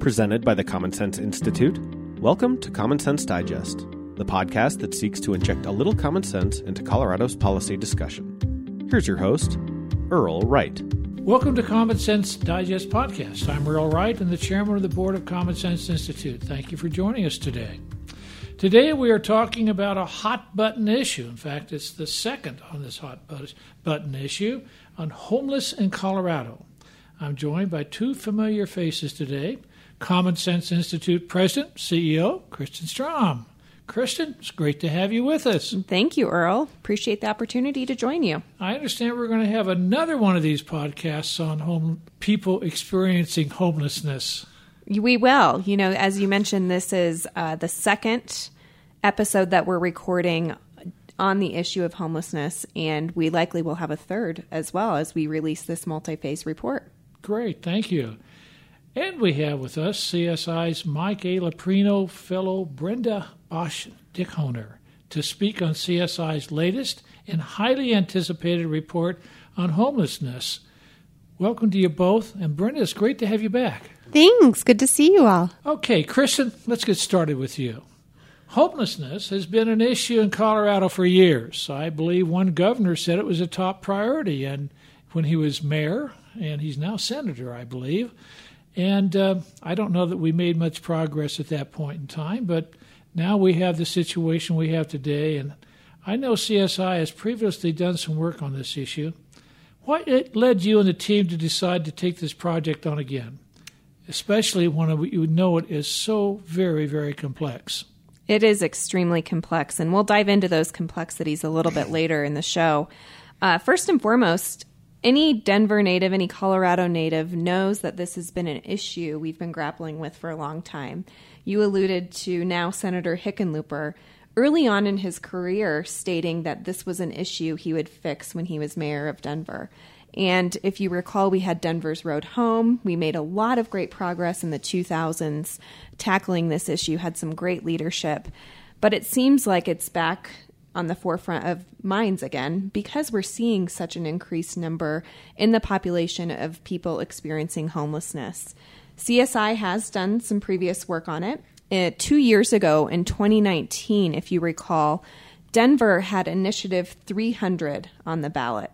Presented by the Common Sense Institute, welcome to Common Sense Digest, the podcast that seeks to inject a little common sense into Colorado's policy discussion. Here's your host, Earl Wright. Welcome to Common Sense Digest Podcast. I'm Earl Wright and the chairman of the board of Common Sense Institute. Thank you for joining us today. Today we are talking about a hot button issue. In fact, it's the second on this hot button issue on homeless in Colorado. I'm joined by two familiar faces today Common Sense Institute President, CEO, Kristin Strohm. Kristin, it's great to have you with us. Thank you, Earl. Appreciate the opportunity to join you. I understand we're going to have another one of these podcasts on home people experiencing homelessness. We will. You know, as you mentioned, this is uh, the second episode that we're recording on the issue of homelessness, and we likely will have a third as well as we release this multi phase report. Great, thank you. And we have with us CSI's Mike A. Leprino fellow Brenda Bosch Dickhoner to speak on CSI's latest and highly anticipated report on homelessness. Welcome to you both. And Brenda, it's great to have you back. Thanks. Good to see you all. Okay, Kristin, let's get started with you. Homelessness has been an issue in Colorado for years. I believe one governor said it was a top priority, and when he was mayor, and he's now senator, I believe. And uh, I don't know that we made much progress at that point in time, but now we have the situation we have today. And I know CSI has previously done some work on this issue. What led you and the team to decide to take this project on again, especially when you know it is so very, very complex? It is extremely complex, and we'll dive into those complexities a little bit later in the show. Uh, first and foremost, any Denver native, any Colorado native knows that this has been an issue we've been grappling with for a long time. You alluded to now Senator Hickenlooper early on in his career stating that this was an issue he would fix when he was mayor of Denver. And if you recall, we had Denver's Road Home. We made a lot of great progress in the 2000s tackling this issue, had some great leadership. But it seems like it's back on the forefront of minds again because we're seeing such an increased number in the population of people experiencing homelessness. CSI has done some previous work on it. Uh, two years ago in 2019, if you recall, Denver had Initiative 300 on the ballot.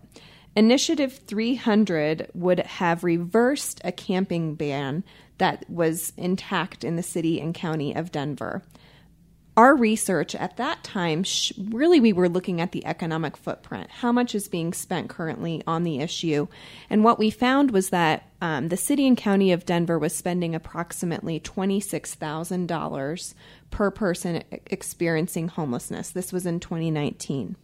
Initiative 300 would have reversed a camping ban that was intact in the city and county of Denver our research at that time, really, we were looking at the economic footprint. How much is being spent currently on the issue? And what we found was that um, the city and county of Denver was spending approximately $26,000 per person experiencing homelessness. This was in 2019.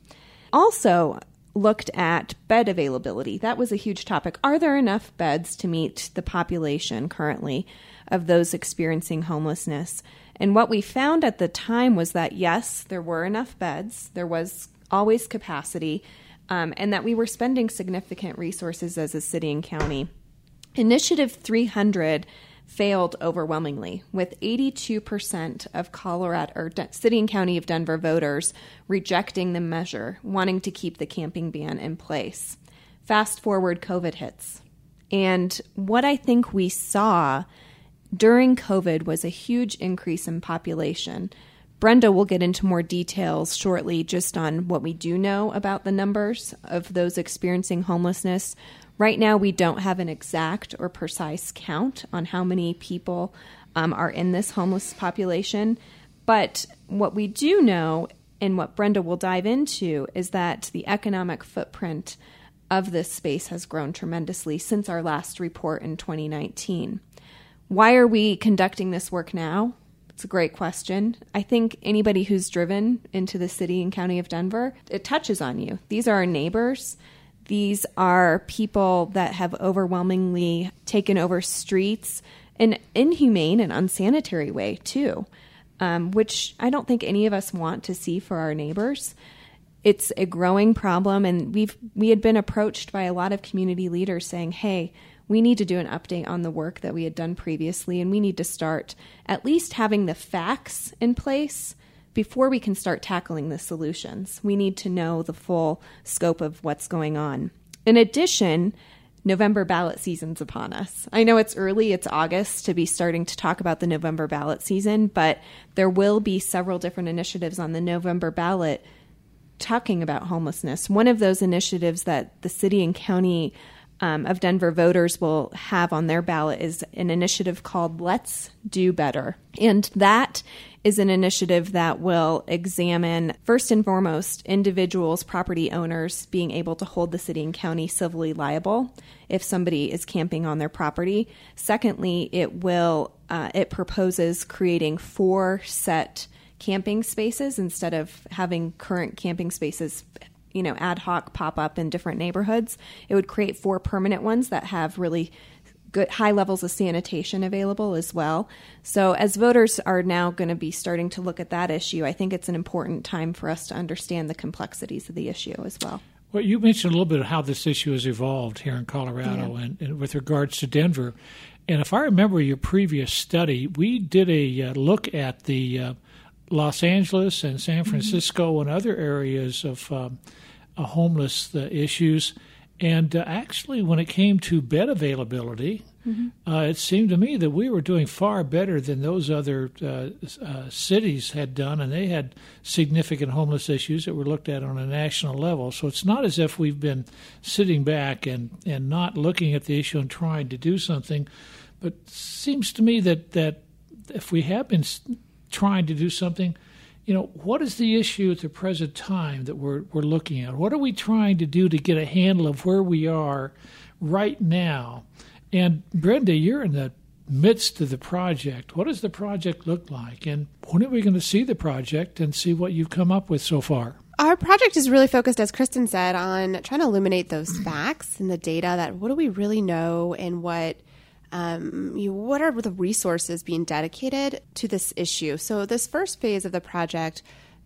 Also, looked at bed availability. That was a huge topic. Are there enough beds to meet the population currently of those experiencing homelessness? And what we found at the time was that yes, there were enough beds, there was always capacity, um, and that we were spending significant resources as a city and county. Initiative 300 failed overwhelmingly, with 82% of Colorado or De- city and county of Denver voters rejecting the measure, wanting to keep the camping ban in place. Fast forward, COVID hits. And what I think we saw during COVID was a huge increase in population. Brenda will get into more details shortly just on what we do know about the numbers of those experiencing homelessness. Right now, we don't have an exact or precise count on how many people um, are in this homeless population. But what we do know, and what Brenda will dive into, is that the economic footprint of this space has grown tremendously since our last report in 2019. Why are we conducting this work now? It's a great question. I think anybody who's driven into the city and county of Denver, it touches on you. These are our neighbors. These are people that have overwhelmingly taken over streets in inhumane and unsanitary way too, um, which I don't think any of us want to see for our neighbors. It's a growing problem, and we've we had been approached by a lot of community leaders saying, "Hey, we need to do an update on the work that we had done previously, and we need to start at least having the facts in place before we can start tackling the solutions. We need to know the full scope of what's going on. In addition, November ballot season's upon us. I know it's early, it's August to be starting to talk about the November ballot season, but there will be several different initiatives on the November ballot talking about homelessness. One of those initiatives that the city and county um, of Denver voters will have on their ballot is an initiative called Let's Do Better. And that is an initiative that will examine, first and foremost, individuals, property owners being able to hold the city and county civilly liable if somebody is camping on their property. Secondly, it will uh, it proposes creating four set camping spaces instead of having current camping spaces you know ad hoc pop up in different neighborhoods it would create four permanent ones that have really good high levels of sanitation available as well. So as voters are now going to be starting to look at that issue, I think it's an important time for us to understand the complexities of the issue as well. Well, you mentioned a little bit of how this issue has evolved here in Colorado yeah. and, and, with regards to Denver. And if I remember your previous study, we did a uh, look at the uh, Los Angeles and San mm-hmm. Francisco mm-hmm. and other areas of um, uh, homeless issues and uh, actually, when it came to bed availability, mm-hmm. uh, it seemed to me that we were doing far better than those other uh, uh, cities had done, and they had significant homeless issues that were looked at on a national level. So it's not as if we've been sitting back and, and not looking at the issue and trying to do something, but it seems to me that, that if we have been trying to do something, you know, what is the issue at the present time that we're we're looking at? What are we trying to do to get a handle of where we are right now? And Brenda, you're in the midst of the project. What does the project look like? And when are we going to see the project and see what you've come up with so far? Our project is really focused, as Kristin said, on trying to illuminate those facts and the data that what do we really know and what – um, you, what are the resources being dedicated to this issue? So, this first phase of the project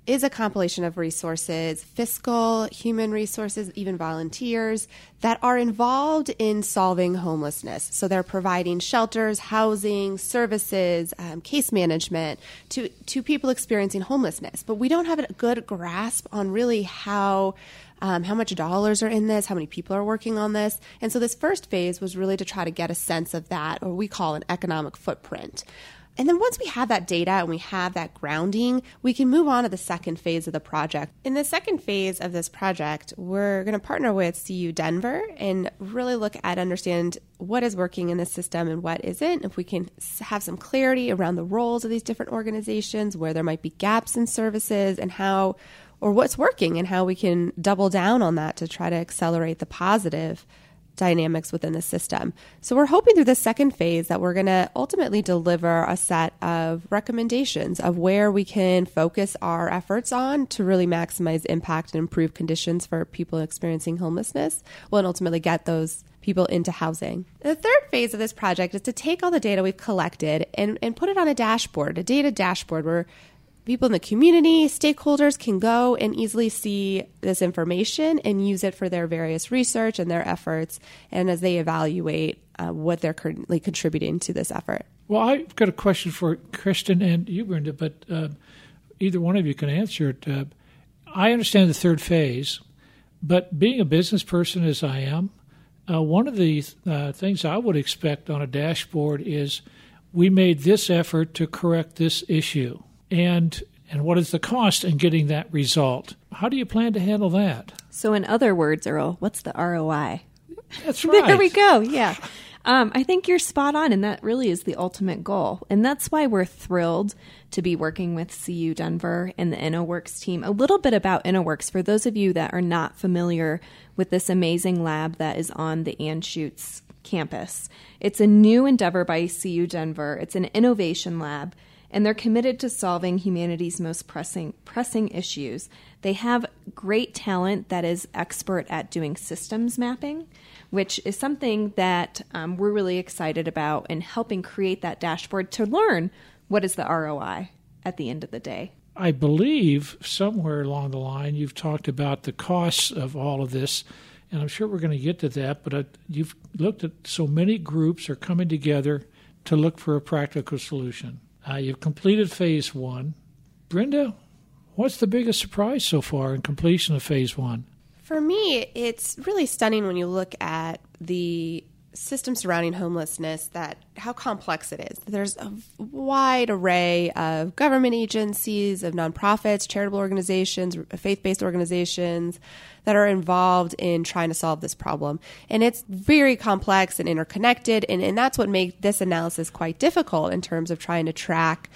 is a compilation of resources, fiscal, human resources, even volunteers that are involved in solving homelessness. So they're providing shelters, housing, services, um, case management to, to people experiencing homelessness. But we don't have a good grasp on really how um, how much dollars are in this, how many people are working on this. And so this first phase was really to try to get a sense of that, or we call an economic footprint. And then once we have that data and we have that grounding, we can move on to the second phase of the project. In the second phase of this project, we're going to partner with CU Denver and really look at understand what is working in the system and what isn't. If we can have some clarity around the roles of these different organizations, where there might be gaps in services and how or what's working and how we can double down on that to try to accelerate the positive dynamics within the system. So we're hoping through this second phase that we're going to ultimately deliver a set of recommendations of where we can focus our efforts on to really maximize impact and improve conditions for people experiencing homelessness, well, and ultimately get those people into housing. The third phase of this project is to take all the data we've collected and, and put it on a dashboard, a data dashboard where people in the community, stakeholders can go and easily see this information and use it for their various research and their efforts, and as they evaluate uh, what they're currently contributing to this effort. Well, I've got a question for Kristin and you, Brenda, but uh, either one of you can answer it. Uh, I understand the third phase, but being a business person as I am, uh, one of the uh, things I would expect on a dashboard is we made this effort to correct this issue and and what is the cost in getting that result? How do you plan to handle that? So, in other words, Earl, what's the ROI? That's right. there we go. Yeah. Um, I think you're spot on, and that really is the ultimate goal. And that's why we're thrilled to be working with CU Denver and the Inworks team. A little bit about Inworks for those of you that are not familiar with this amazing lab that is on the Anschutz campus. It's a new endeavor by CU Denver, it's an innovation lab and they're committed to solving humanity's most pressing pressing issues. They have great talent that is expert at doing systems mapping, which is something that um, we're really excited about in helping create that dashboard to learn what is the ROI at the end of the day. I believe somewhere along the line you've talked about the costs of all of this, and I'm sure we're going to get to that. But uh, you've looked at so many groups are coming together to look for a practical solution. Uh, you've completed phase one. Brenda, what's the biggest surprise so far in completion of phase one? For me, it's really stunning when you look at the system surrounding homelessness that how complex it is. There's a wide array of government agencies, of nonprofits, charitable organizations, faith-based organizations that are involved in trying to solve this problem. And it's very complex and interconnected and, and that's what makes this analysis quite difficult in terms of trying to track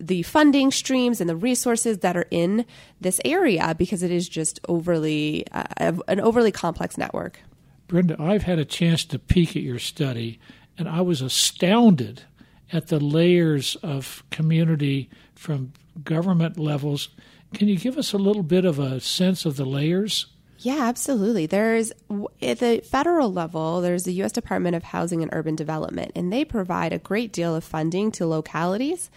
the funding streams and the resources that are in this area because it is just overly uh, an overly complex network. Brenda, I've had a chance to peek at your study, and I was astounded at the layers of community from government levels. Can you give us a little bit of a sense of the layers? Yeah, absolutely. There's at the federal level, there's the U.S. Department of Housing and Urban Development, and they provide a great deal of funding to localities.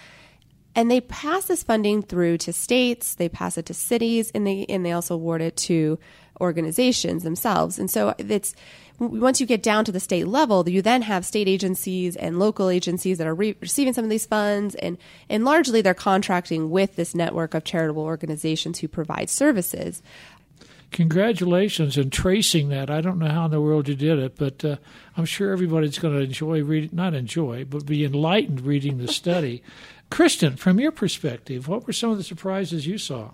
And they pass this funding through to states, they pass it to cities, and they and they also award it to organizations themselves. And so it's once you get down to the state level, you then have state agencies and local agencies that are re- receiving some of these funds, and and largely they're contracting with this network of charitable organizations who provide services. Congratulations in tracing that. I don't know how in the world you did it, but uh, I'm sure everybody's going to enjoy reading, not enjoy, but be enlightened reading the study. Kristin, from your perspective, what were some of the surprises you saw?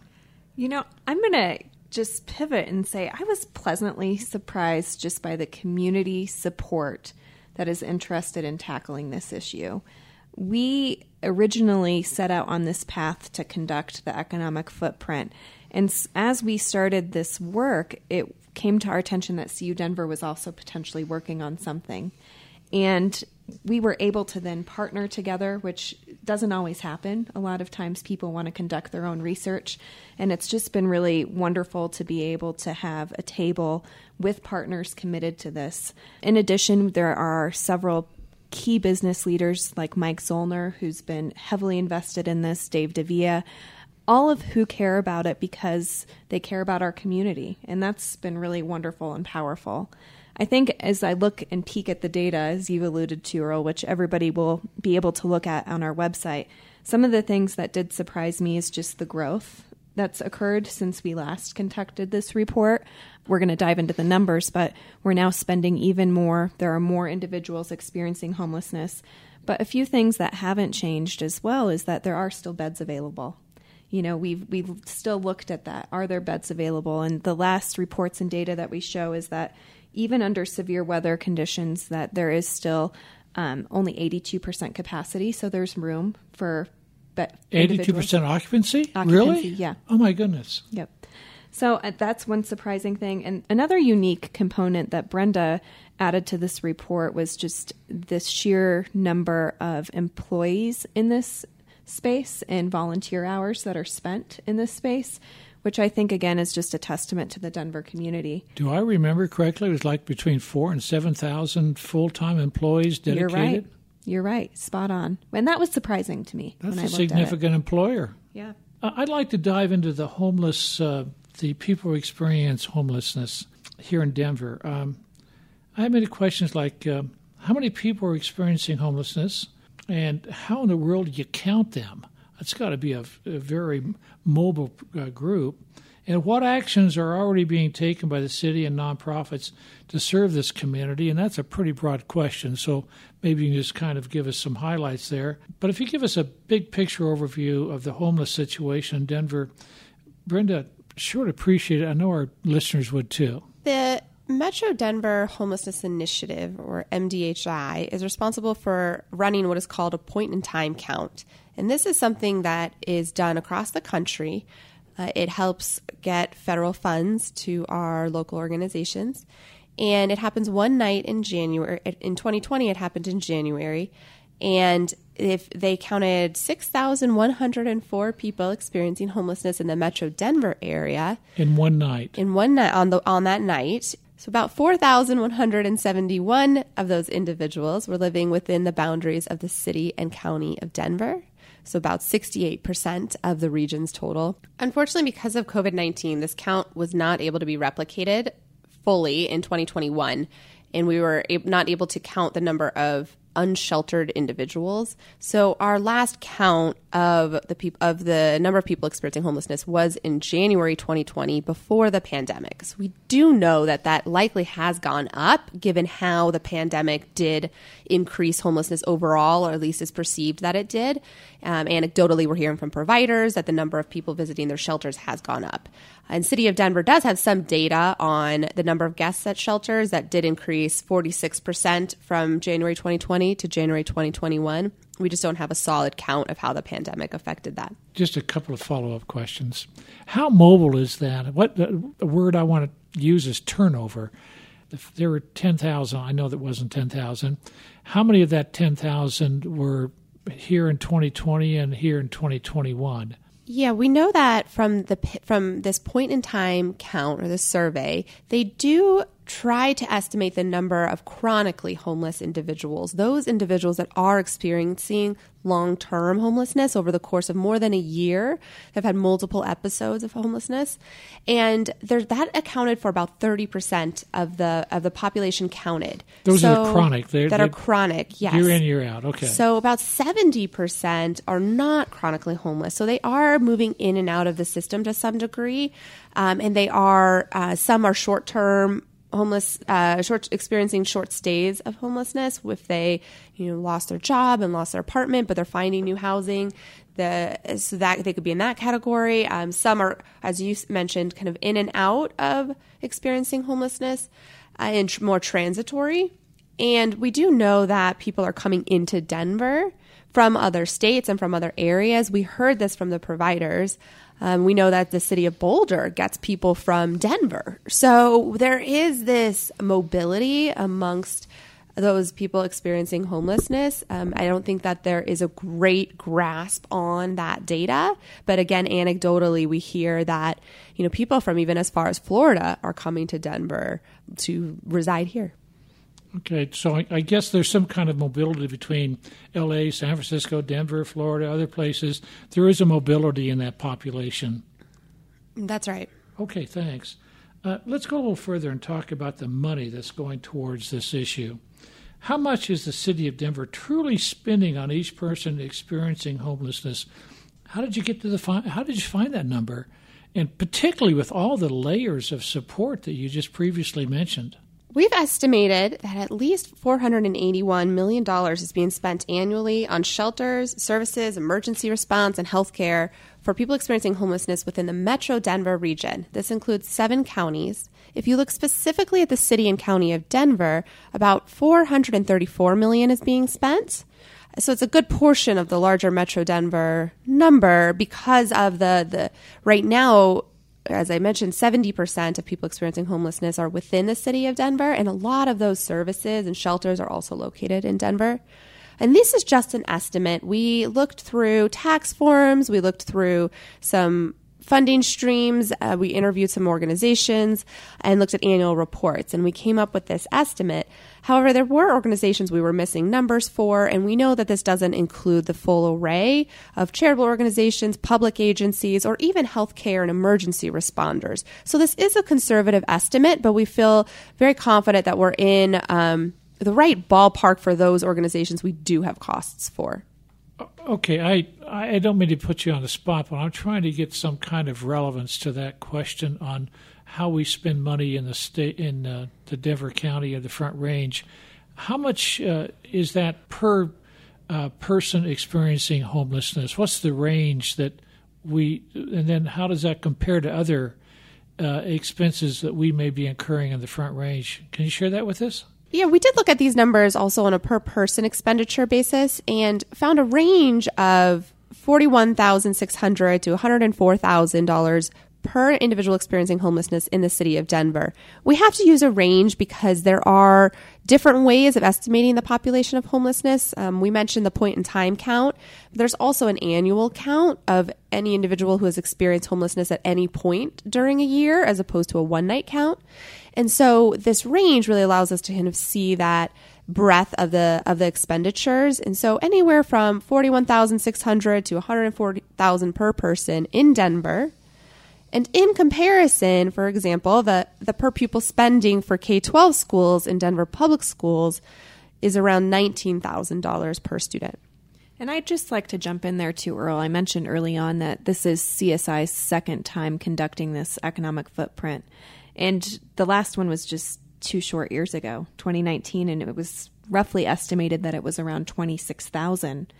You know, I'm going to just pivot and say I was pleasantly surprised just by the community support that is interested in tackling this issue. We originally set out on this path to conduct the economic footprint. And as we started this work, it came to our attention that CU Denver was also potentially working on something. And we were able to then partner together, which doesn't always happen. A lot of times people want to conduct their own research. And it's just been really wonderful to be able to have a table with partners committed to this. In addition, there are several key business leaders like Mike Zollner, who's been heavily invested in this, Dave Davia, all of who care about it because they care about our community. And that's been really wonderful and powerful. I think as I look and peek at the data, as you alluded to, Earl, which everybody will be able to look at on our website, some of the things that did surprise me is just the growth that's occurred since we last conducted this report. We're going to dive into the numbers, but we're now spending even more. There are more individuals experiencing homelessness. But a few things that haven't changed as well is that there are still beds available you know we've we've still looked at that are there beds available and the last reports and data that we show is that even under severe weather conditions, that there is still um, only 82% capacity. So there's room for. but Eighty-two percent occupancy? occupancy? Really? Yeah. Oh my goodness. Yep. So uh, that's one surprising thing, and another unique component that Brenda added to this report was just this sheer number of employees in this space and volunteer hours that are spent in this space which I think again is just a testament to the Denver community. Do I remember correctly? It was like between four and seven thousand full time employees dedicated. You're right. You're right. Spot on. And that was surprising to me. That's a significant employer. Yeah. I'd like to dive into the homeless, uh, the people who experience homelessness here in Denver. Um, I have many questions like uh, how many people are experiencing homelessness, and how in the world do you count them? It's got to be a, a very mobile uh, group. And what actions are already being taken by the city and nonprofits to serve this community? And that's a pretty broad question. So maybe you can just kind of give us some highlights there. But if you give us a big picture overview of the homeless situation in Denver, Brenda, sure would appreciate it. I know our listeners would too. The Metro Denver Homelessness Initiative, or MDHI, is responsible for running what is called a point in time count. And this is something that is done across the country. Uh, it helps get federal funds to our local organizations. And it happens one night in January. In 2020, it happened in January. And if they counted 6,104 people experiencing homelessness in the Metro Denver area in one night. In one night on the on that night, so about 4,171 of those individuals were living within the boundaries of the city and county of Denver so about 68% of the region's total. Unfortunately, because of COVID 19, this count was not able to be replicated fully in 2021, and we were not able to count the number of unsheltered individuals. So our last count of the peop- of the number of people experiencing homelessness was in January 2020 before the pandemic. So we do know that that likely has gone up given how the pandemic did increase homelessness overall, or at least is perceived that it did. Um, anecdotally, we're hearing from providers that the number of people visiting their shelters has gone up. And City of Denver does have some data on the number of guests at shelters that did increase 46% from January 2020 to January 2021. We just don't have a solid count of how the pandemic affected that. Just a couple of follow up questions. How mobile is that? What the, word I want to use is turnover. If there were 10,000, I know that wasn't 10,000. How many of that 10,000 were here in 2020 and here in 2021? Yeah, we know that from the from this point in time count or the survey, they do try to estimate the number of chronically homeless individuals, those individuals that are experiencing long term homelessness over the course of more than a year, They've had multiple episodes of homelessness. And there, that accounted for about 30% of the of the population counted. Those so, are chronic. They're, that are chronic, yes. Year in, year out, okay. So about 70% are not chronically homeless. So they are moving in and out of the system to some degree. Um, and they are, uh, some are short term homeless uh, short experiencing short stays of homelessness if they you know lost their job and lost their apartment but they're finding new housing the so that they could be in that category. Um, some are as you mentioned kind of in and out of experiencing homelessness uh, and tr- more transitory. And we do know that people are coming into denver from other states and from other areas we heard this from the providers um, we know that the city of Boulder gets people from Denver. So there is this mobility amongst those people experiencing homelessness. Um, I don't think that there is a great grasp on that data. But again, anecdotally, we hear that, you know, people from even as far as Florida are coming to Denver to reside here. Okay, so I, I, guess there's some kind of mobility between L.A., San Francisco, Denver, Florida, other places. There is a mobility in that population. That's right. Okay, thanks. Uh, let's go a little further and talk about the money that's going towards this issue. How much is the city of Denver truly spending on each person experiencing homelessness? How did you get to the fi- how did you find that number? And particularly with all the layers of support that you just previously mentioned. We've estimated that at least $481 million is being spent annually on shelters, services, emergency response, and healthcare for people experiencing homelessness within the Metro Denver region. This includes seven counties. If you look specifically at the city and county of Denver, about 434 million is being spent. So it's a good portion of the larger Metro Denver number because of the the right now as I mentioned, 70% of people experiencing homelessness are within the city of Denver, and a lot of those services and shelters are also located in Denver. And this is just an estimate. We looked through tax forms, we looked through some funding streams. Uh, we interviewed some organizations and looked at annual reports, and we came up with this estimate. However, there were organizations we were missing numbers for, and we know that this doesn't include the full array of charitable organizations, public agencies, or even healthcare and emergency responders. So this is a conservative estimate, but we feel very confident that we're in um, the right ballpark for those organizations we do have costs for. Okay, I I don't mean to put you on the spot, but I'm trying to get some kind of relevance to that question on how we spend money in the state in uh, the Denver County of the Front Range. How much uh, is that per uh, person experiencing homelessness? What's the range that we, and then how does that compare to other uh, expenses that we may be incurring in the Front Range? Can you share that with us? Yeah, we did look at these numbers also on a per person expenditure basis and found a range of 41,600 to $104,000 per individual experiencing homelessness in the city of Denver. We have to use a range because there are different ways of estimating the population of homelessness. Um, we mentioned the point in time count. There's also an annual count of any individual who has experienced homelessness at any point during a year as opposed to a one night count. And so this range really allows us to kind of see that breadth of the of the expenditures. And so anywhere from 41,600 to 140,000 per person in Denver. And in comparison, for example, the, the per pupil spending for K 12 schools in Denver public schools is around $19,000 per student. And I'd just like to jump in there too, Earl. I mentioned early on that this is CSI's second time conducting this economic footprint. And the last one was just two short years ago, 2019, and it was roughly estimated that it was around 26,000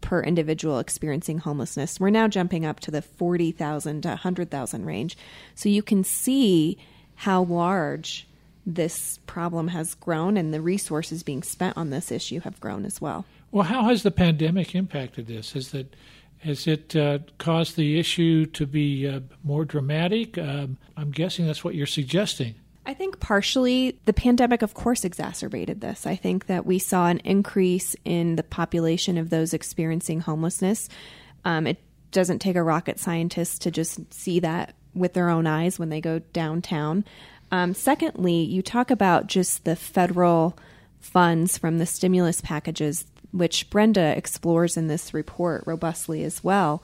per individual experiencing homelessness. We're now jumping up to the 40,000 to 100,000 range. So you can see how large this problem has grown and the resources being spent on this issue have grown as well. Well, how has the pandemic impacted this? Has that has it uh, caused the issue to be uh, more dramatic? Um, I'm guessing that's what you're suggesting. I think partially the pandemic, of course, exacerbated this. I think that we saw an increase in the population of those experiencing homelessness. Um, it doesn't take a rocket scientist to just see that with their own eyes when they go downtown. Um, secondly, you talk about just the federal funds from the stimulus packages, which Brenda explores in this report robustly as well.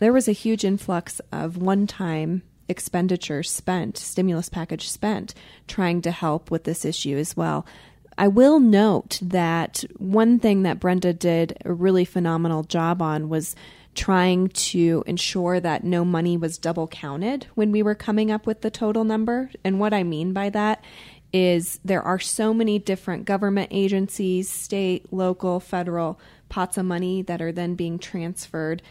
There was a huge influx of one time expenditure spent, stimulus package spent, trying to help with this issue as well. I will note that one thing that Brenda did a really phenomenal job on was trying to ensure that no money was double counted when we were coming up with the total number. And what I mean by that is there are so many different government agencies, state, local, federal pots of money that are then being transferred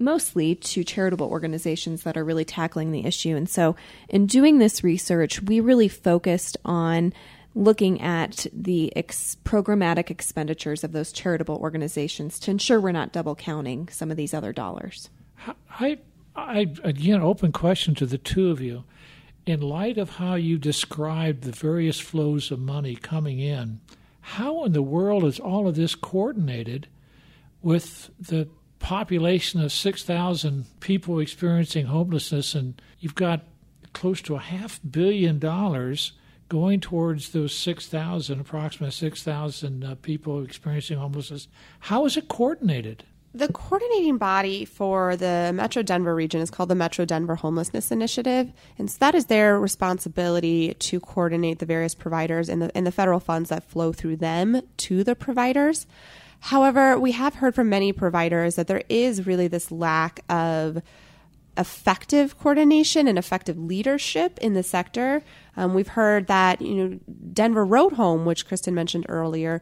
mostly to charitable organizations that are really tackling the issue. And so, in doing this research, we really focused on looking at the ex- programmatic expenditures of those charitable organizations to ensure we're not double counting some of these other dollars. I, I again, open question to the two of you. In light of how you described the various flows of money coming in, how in the world is all of this coordinated with the population of 6,000 people experiencing homelessness, and you've got close to a half billion dollars going towards those 6,000, approximately 6,000 uh, people experiencing homelessness. How is it coordinated? The coordinating body for the Metro Denver region is called the Metro Denver Homelessness Initiative, and so that is their responsibility to coordinate the various providers and the and the federal funds that flow through them to the providers. However, we have heard from many providers that there is really this lack of effective coordination and effective leadership in the sector. Um, we've heard that you know Denver Road Home, which Kristin mentioned earlier,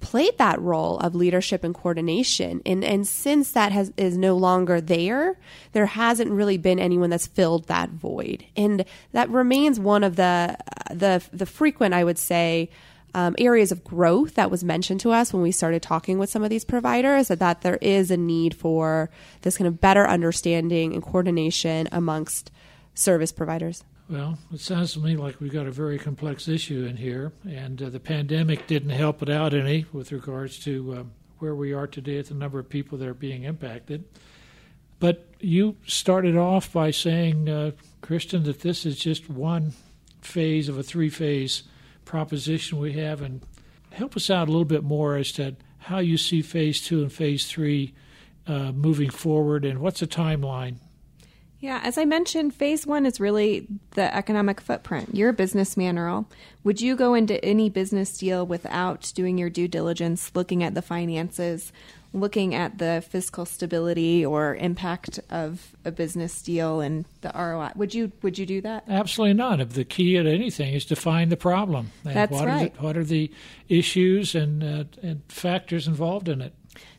played that role of leadership and coordination. And and since that has is no longer there, there hasn't really been anyone that's filled that void. And that remains one of the the the frequent, I would say, um, areas of growth that was mentioned to us when we started talking with some of these providers that, that there is a need for this kind of better understanding and coordination amongst service providers. Well, it sounds to me like we've got a very complex issue in here, and uh, the pandemic didn't help it out any with regards to uh, where we are today at the number of people that are being impacted. But you started off by saying, uh, Kristin, that this is just one phase of a three phase proposition we have and help us out a little bit more as to how you see phase two and phase three uh, moving forward and what's the timeline? Yeah, as I mentioned, phase one is really the economic footprint. You're a businessman, Earl. Would you go into any business deal without doing your due diligence, looking at the finances, looking at the fiscal stability or impact of a business deal and the ROI. Would you would you do that? Absolutely not. If the key at anything is to find the problem. That's what right. Are the, what are the issues and uh, and factors involved in it?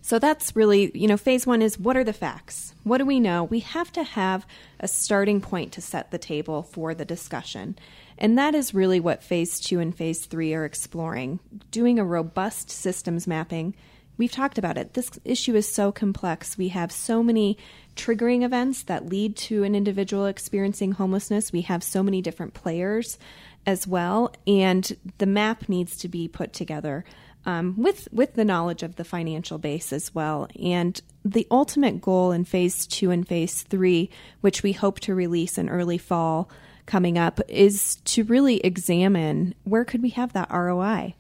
So that's really, you know, phase one is what are the facts? What do we know? We have to have a starting point to set the table for the discussion. And that is really what phase two and phase three are exploring doing a robust systems mapping we've talked about it. This issue is so complex. We have so many triggering events that lead to an individual experiencing homelessness. We have so many different players as well, and the map needs to be put together um, with with the knowledge of the financial base as well. And the ultimate goal in phase two and phase three, which we hope to release in early fall coming up, is to really examine where could we have that ROI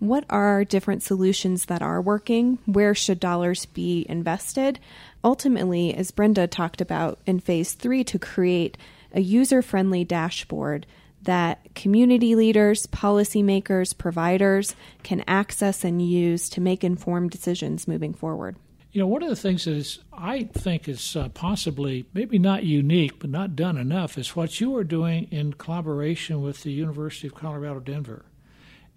what are different solutions that are working? Where should dollars be invested? Ultimately, as Brenda talked about in phase three, to create a user friendly dashboard that community leaders, policymakers, providers can access and use to make informed decisions moving forward. You know, one of the things that is, I think is uh, possibly maybe not unique, but not done enough, is what you are doing in collaboration with the University of Colorado Denver,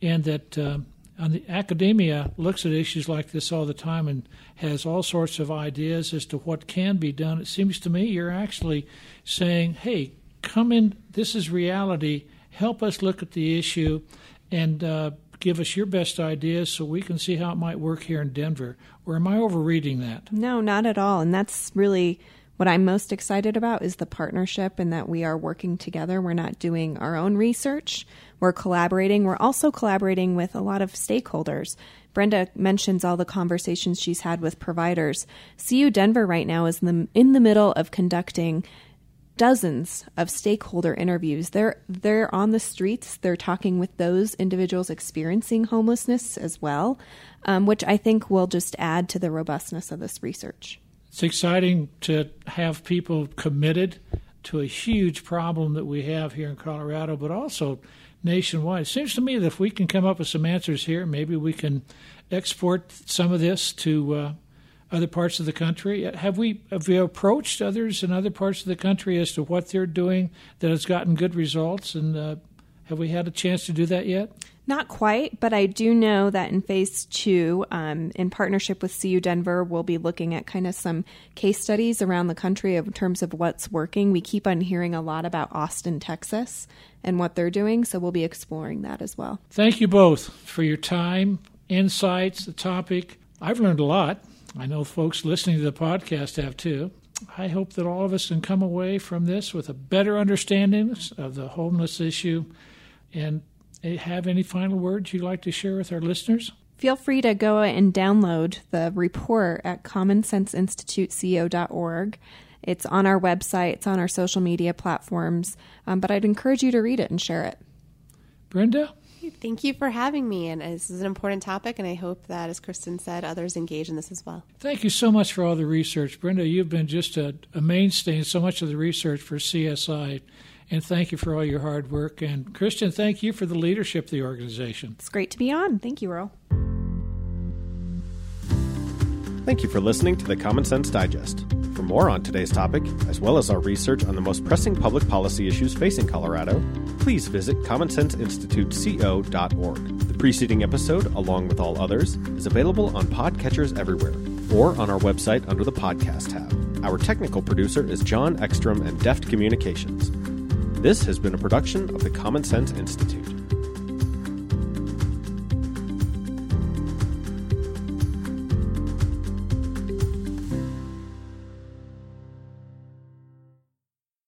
and that uh, the academia looks at issues like this all the time and has all sorts of ideas as to what can be done. It seems to me you're actually saying, "Hey, come in. This is reality. Help us look at the issue, and uh, give us your best ideas so we can see how it might work here in Denver. Or am I overreading that? No, not at all. And that's really what I'm most excited about is the partnership and that we are working together. We're not doing our own research. We're collaborating. We're also collaborating with a lot of stakeholders. Brenda mentions all the conversations she's had with providers. CU Denver right now is in the, in the middle of conducting dozens of stakeholder interviews. They're they're on the streets. They're talking with those individuals experiencing homelessness as well, um, which I think will just add to the robustness of this research. It's exciting to have people committed to a huge problem that we have here in Colorado, but also nationwide. It seems to me that if we can come up with some answers here, maybe we can export some of this to uh, other parts of the country? Have we have we approached others in other parts of the country as to what they're doing that has gotten good results? And uh, have we had a chance to do that yet? Not quite, but I do know that in phase two, um, in partnership with CU Denver, we'll be looking at kind of some case studies around the country in terms of what's working. We keep on hearing a lot about Austin, Texas, and what they're doing, so we'll be exploring that as well. Thank you both for your time, insights, the topic. I've learned a lot. I know folks listening to the podcast have too. I hope that all of us can come away from this with a better understanding of the homeless issue. And eh, have any final words you'd like to share with our listeners? Feel free to go and download the report at commonsenseinstituteco.org. It's on our website, it's on our social media platforms, um, but I'd encourage you to read it and share it. Brenda? Thank you for having me. And this is an important topic, and I hope that, as Kristin said, others engage in this as well. Thank you so much for all the research. Brenda, you've been just a, a mainstay in so much of the research for CSI. And thank you for all your hard work. And Kristin, thank you for the leadership of the organization. It's great to be on. Thank you, Earl. Thank you for listening to the Common Sense Digest. For more on today's topic, as well as our research on the most pressing public policy issues facing Colorado, please visit commonsenseinstituteco.org. The preceding episode, along with all others, is available on podcatchers everywhere or on our website under the podcast tab. Our technical producer is John Ekstrom and Deft Communications. This has been a production of the Common Sense Institute.